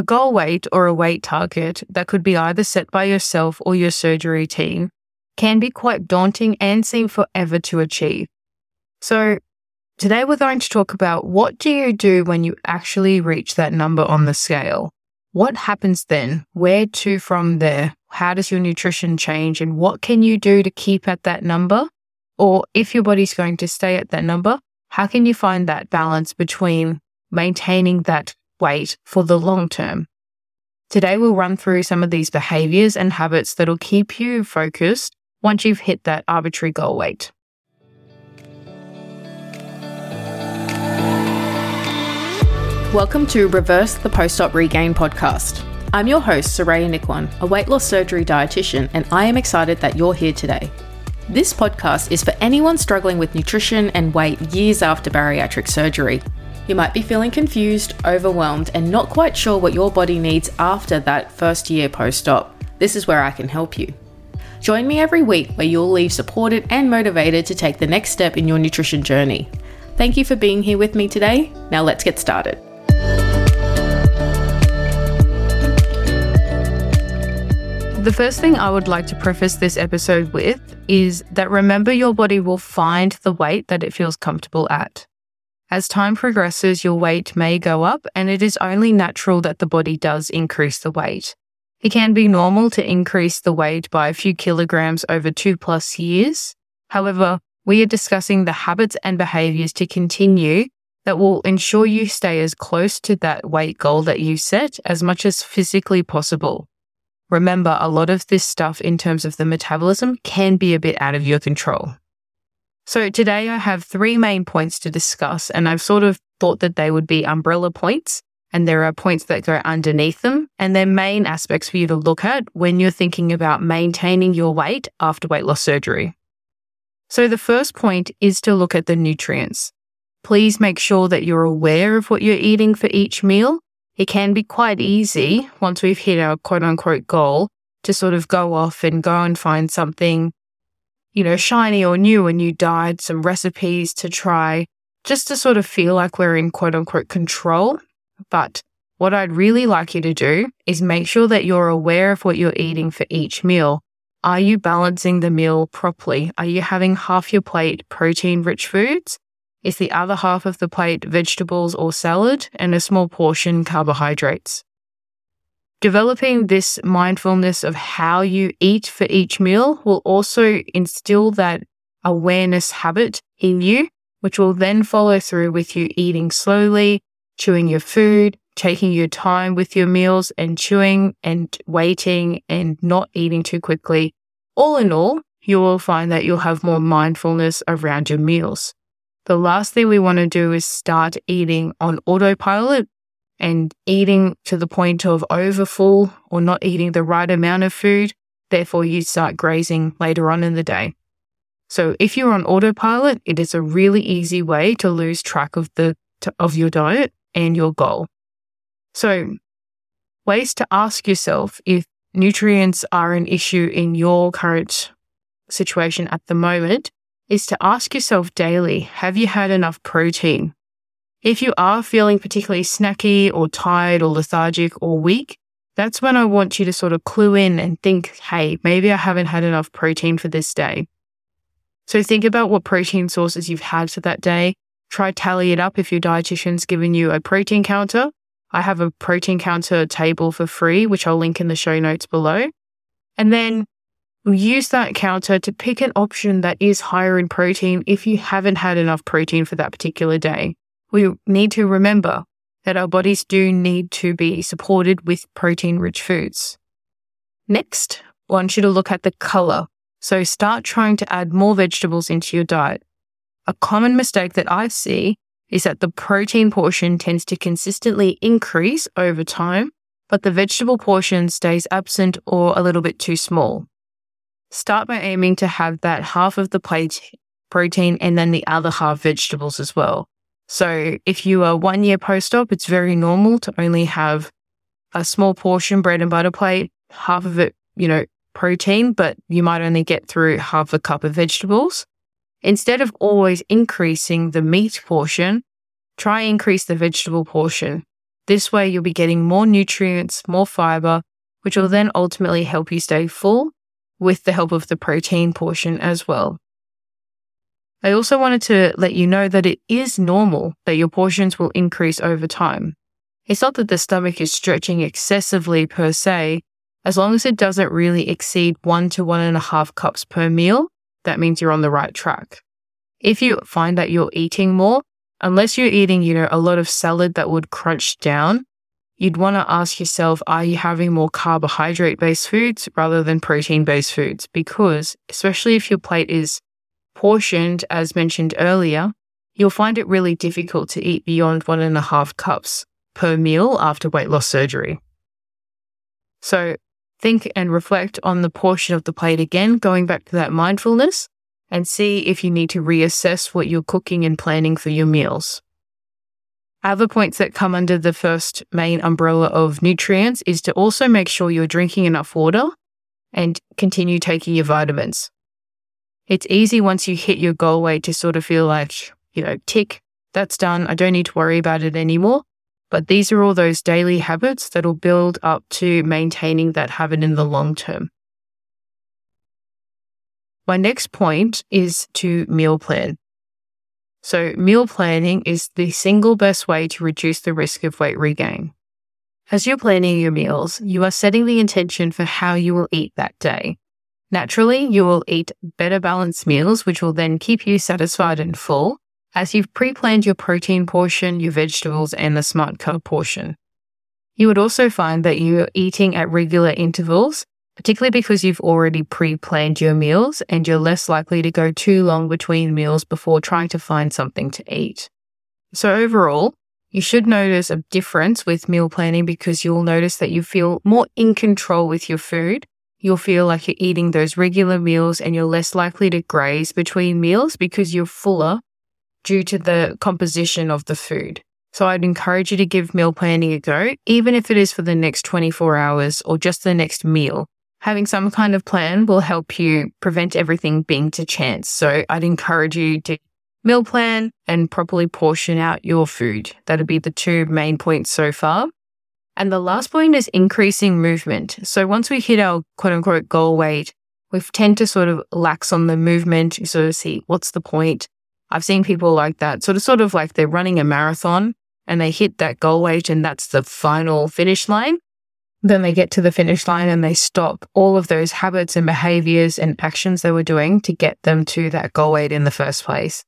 A goal weight or a weight target that could be either set by yourself or your surgery team can be quite daunting and seem forever to achieve. So today we're going to talk about what do you do when you actually reach that number on the scale? What happens then? Where to from there? How does your nutrition change and what can you do to keep at that number? Or if your body's going to stay at that number, how can you find that balance between maintaining that weight for the long term? Today, we'll run through some of these behaviors and habits that'll keep you focused once you've hit that arbitrary goal weight. Welcome to Reverse the Post Op Regain podcast. I'm your host, Suraya Nikwan, a weight loss surgery dietitian, and I am excited that you're here today. This podcast is for anyone struggling with nutrition and weight years after bariatric surgery. You might be feeling confused, overwhelmed, and not quite sure what your body needs after that first year post op. This is where I can help you. Join me every week where you'll leave supported and motivated to take the next step in your nutrition journey. Thank you for being here with me today. Now let's get started. The first thing I would like to preface this episode with is that remember your body will find the weight that it feels comfortable at. As time progresses, your weight may go up, and it is only natural that the body does increase the weight. It can be normal to increase the weight by a few kilograms over two plus years. However, we are discussing the habits and behaviors to continue that will ensure you stay as close to that weight goal that you set as much as physically possible. Remember, a lot of this stuff in terms of the metabolism can be a bit out of your control. So today I have three main points to discuss, and I've sort of thought that they would be umbrella points, and there are points that go underneath them, and they're main aspects for you to look at when you're thinking about maintaining your weight after weight loss surgery. So the first point is to look at the nutrients. Please make sure that you're aware of what you're eating for each meal it can be quite easy once we've hit our quote unquote goal to sort of go off and go and find something, you know, shiny or new, and new diet, some recipes to try, just to sort of feel like we're in quote unquote control. But what I'd really like you to do is make sure that you're aware of what you're eating for each meal. Are you balancing the meal properly? Are you having half your plate protein rich foods is the other half of the plate vegetables or salad and a small portion carbohydrates. Developing this mindfulness of how you eat for each meal will also instill that awareness habit in you, which will then follow through with you eating slowly, chewing your food, taking your time with your meals and chewing and waiting and not eating too quickly. All in all, you will find that you'll have more mindfulness around your meals. The last thing we want to do is start eating on autopilot and eating to the point of overfull or not eating the right amount of food. Therefore, you start grazing later on in the day. So if you're on autopilot, it is a really easy way to lose track of the, of your diet and your goal. So ways to ask yourself if nutrients are an issue in your current situation at the moment is to ask yourself daily, have you had enough protein? If you are feeling particularly snacky or tired or lethargic or weak, that's when I want you to sort of clue in and think, hey, maybe I haven't had enough protein for this day. So think about what protein sources you've had for that day. Try tally it up if your dietitian's given you a protein counter. I have a protein counter table for free, which I'll link in the show notes below. And then use that counter to pick an option that is higher in protein if you haven't had enough protein for that particular day. We need to remember that our bodies do need to be supported with protein rich foods. Next, I want you to look at the color. So start trying to add more vegetables into your diet. A common mistake that I see is that the protein portion tends to consistently increase over time, but the vegetable portion stays absent or a little bit too small. Start by aiming to have that half of the plate protein and then the other half vegetables as well. So if you are one year post op, it's very normal to only have a small portion bread and butter plate, half of it, you know, protein, but you might only get through half a cup of vegetables. Instead of always increasing the meat portion, try increase the vegetable portion. This way, you'll be getting more nutrients, more fiber, which will then ultimately help you stay full with the help of the protein portion as well. I also wanted to let you know that it is normal that your portions will increase over time. It's not that the stomach is stretching excessively per se, as long as it doesn't really exceed one to one and a half cups per meal, that means you're on the right track. If you find that you're eating more, unless you're eating, you know, a lot of salad that would crunch down, you'd want to ask yourself, are you having more carbohydrate based foods rather than protein based foods? Because especially if your plate is portioned, as mentioned earlier, you'll find it really difficult to eat beyond one and a half cups per meal after weight loss surgery. So think and reflect on the portion of the plate again, going back to that mindfulness and see if you need to reassess what you're cooking and planning for your meals. Other points that come under the first main umbrella of nutrients is to also make sure you're drinking enough water and continue taking your vitamins. It's easy once you hit your goal weight to sort of feel like, you know, tick, that's done. I don't need to worry about it anymore. But these are all those daily habits that'll build up to maintaining that habit in the long term. My next point is to meal plan. So, meal planning is the single best way to reduce the risk of weight regain. As you're planning your meals, you are setting the intention for how you will eat that day. Naturally, you will eat better balanced meals, which will then keep you satisfied and full, as you've pre planned your protein portion, your vegetables, and the smart carb portion. You would also find that you're eating at regular intervals particularly because you've already pre planned your meals and you're less likely to go too long between meals before trying to find something to eat. So, overall, you should notice a difference with meal planning because you'll notice that you feel more in control with your food. You'll feel like you're eating those regular meals and you're less likely to graze between meals because you're fuller due to the composition of the food. So I'd encourage you to give meal planning a go, even if it is for the next 24 hours or just the next meal having some kind of plan will help you prevent everything being to chance. So I'd encourage you to meal plan and properly portion out your food. That'd be the two main points so far. And the last point is increasing movement. So once we hit our quote unquote goal weight, we tend to sort of lax on the movement. You sort of see what's the point. I've seen people like that, sort of, sort of like they're running a marathon and they hit that goal weight and that's the final finish line. Then they get to the finish line and they stop all of those habits and behaviors and actions they were doing to get them to that goal weight in the first place.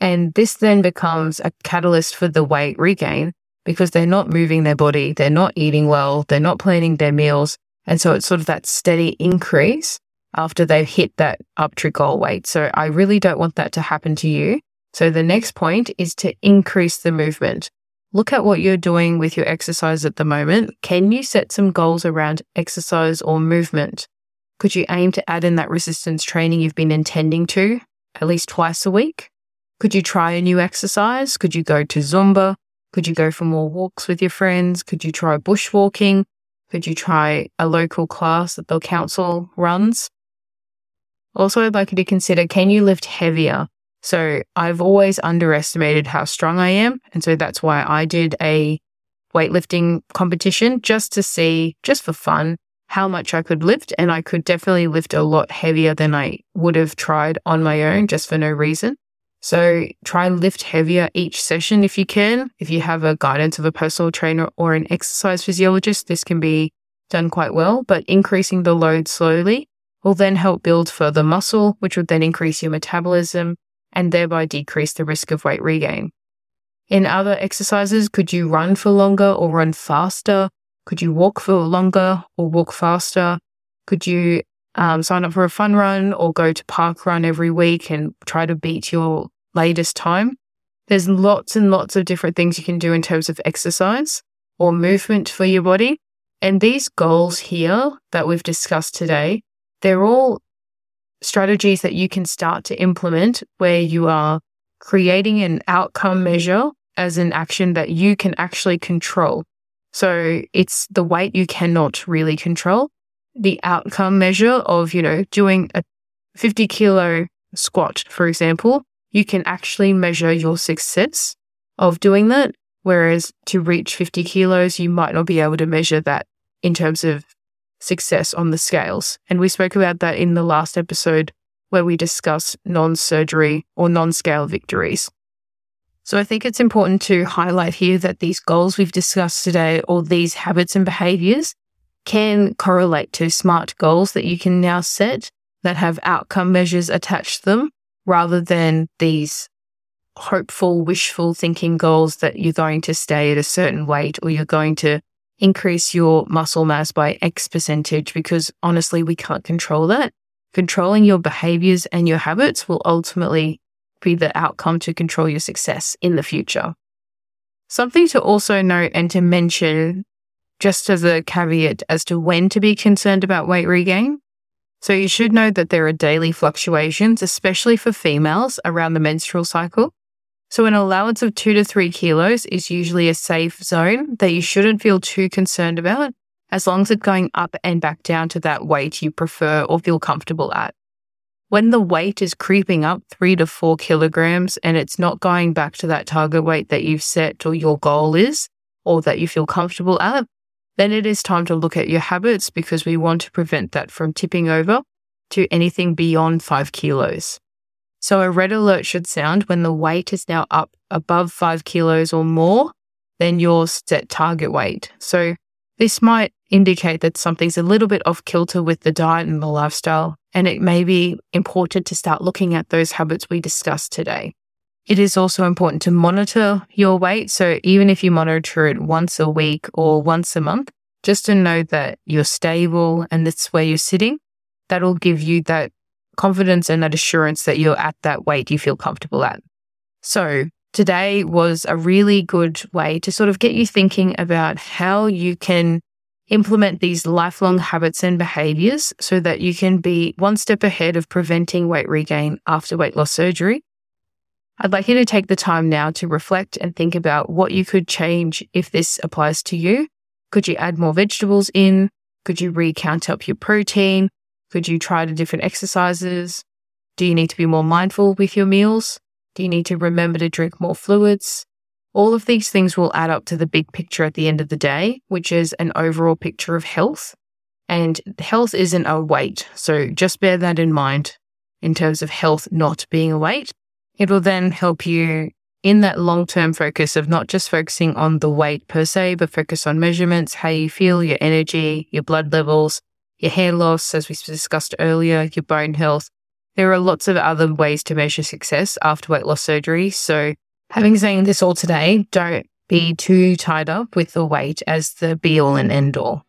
And this then becomes a catalyst for the weight regain because they're not moving their body, they're not eating well, they're not planning their meals. And so it's sort of that steady increase after they've hit that up to goal weight. So I really don't want that to happen to you. So the next point is to increase the movement. Look at what you're doing with your exercise at the moment. Can you set some goals around exercise or movement? Could you aim to add in that resistance training you've been intending to at least twice a week? Could you try a new exercise? Could you go to Zumba? Could you go for more walks with your friends? Could you try bushwalking? Could you try a local class that the council runs? Also, I'd like you to consider can you lift heavier? So I've always underestimated how strong I am. And so that's why I did a weightlifting competition just to see, just for fun, how much I could lift. And I could definitely lift a lot heavier than I would have tried on my own just for no reason. So try lift heavier each session if you can. If you have a guidance of a personal trainer or an exercise physiologist, this can be done quite well, but increasing the load slowly will then help build further muscle, which would then increase your metabolism and thereby decrease the risk of weight regain. In other exercises, could you run for longer or run faster? Could you walk for longer or walk faster? Could you um, sign up for a fun run or go to park run every week and try to beat your latest time? There's lots and lots of different things you can do in terms of exercise or movement for your body. And these goals here that we've discussed today, they're all strategies that you can start to implement where you are creating an outcome measure as an action that you can actually control. So it's the weight you cannot really control. The outcome measure of, you know, doing a 50 kilo squat, for example, you can actually measure your success of doing that Whereas to reach 50 kilos, you might not be able to measure that in terms of success on the scales. And we spoke about that in the last episode where we discussed non surgery or non scale victories. So I think it's important to highlight here that these goals we've discussed today or these habits and behaviors can correlate to SMART goals that you can now set that have outcome measures attached to them rather than these hopeful, wishful thinking goals that you're going to stay at a certain weight or you're going to increase your muscle mass by X percentage because honestly, we can't control that. Controlling your behaviors and your habits will ultimately be the outcome to control your success in the future. Something to also note and to mention, just as a caveat as to when to be concerned about weight regain. So you should know that there are daily fluctuations, especially for females around the menstrual cycle. So an allowance of two to three kilos is usually a safe zone that you shouldn't feel too concerned about as long as it's going up and back down to that weight you prefer or feel comfortable at. When the weight is creeping up three to four kilograms and it's not going back to that target weight that you've set or your goal is, or that you feel comfortable at, then it is time to look at your habits because we want to prevent that from tipping over to anything beyond five kilos. So a red alert should sound when the weight is now up above five kilos or more than your set target weight. So this might indicate that something's a little bit off kilter with the diet and the lifestyle, and it may be important to start looking at those habits we discussed today. It is also important to monitor your weight. So even if you monitor it once a week or once a month, just to know that you're stable and that's where you're sitting, that'll give you that confidence and that assurance that you're at that weight you feel comfortable at. So today was a really good way to sort of get you thinking about how you can implement these lifelong habits and behaviors so that you can be one step ahead of preventing weight regain after weight loss surgery. I'd like you to take the time now to reflect and think about what you could change if this applies to you. Could you add more vegetables in? Could you recount up your protein? Could you try the different exercises? Do you need to be more mindful with your meals? Do you need to remember to drink more fluids? All of these things will add up to the big picture at the end of the day, which is an overall picture of health. And health isn't a weight. So just bear that in mind in terms of health not being a weight. It will then help you in that long term focus of not just focusing on the weight per se, but focus on measurements, how you feel, your energy, your blood levels, your hair loss, as we discussed earlier, your bone health. There are lots of other ways to measure success after weight loss surgery. So, having seen this all today, don't be too tied up with the weight as the be all and end all.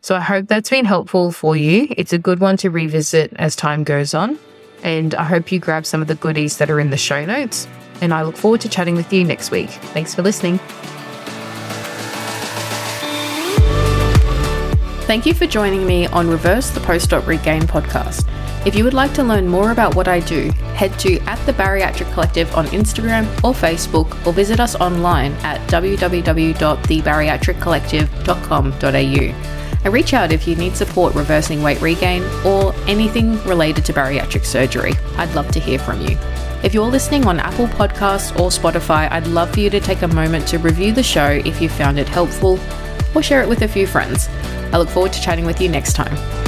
So, I hope that's been helpful for you. It's a good one to revisit as time goes on. And I hope you grab some of the goodies that are in the show notes. And I look forward to chatting with you next week. Thanks for listening. Thank you for joining me on Reverse the Post Regain podcast. If you would like to learn more about what I do, head to at the Bariatric Collective on Instagram or Facebook or visit us online at www.thebariatriccollective.com.au. And reach out if you need support reversing weight regain or anything related to bariatric surgery. I'd love to hear from you. If you're listening on Apple Podcasts or Spotify, I'd love for you to take a moment to review the show if you found it helpful or share it with a few friends. I look forward to chatting with you next time.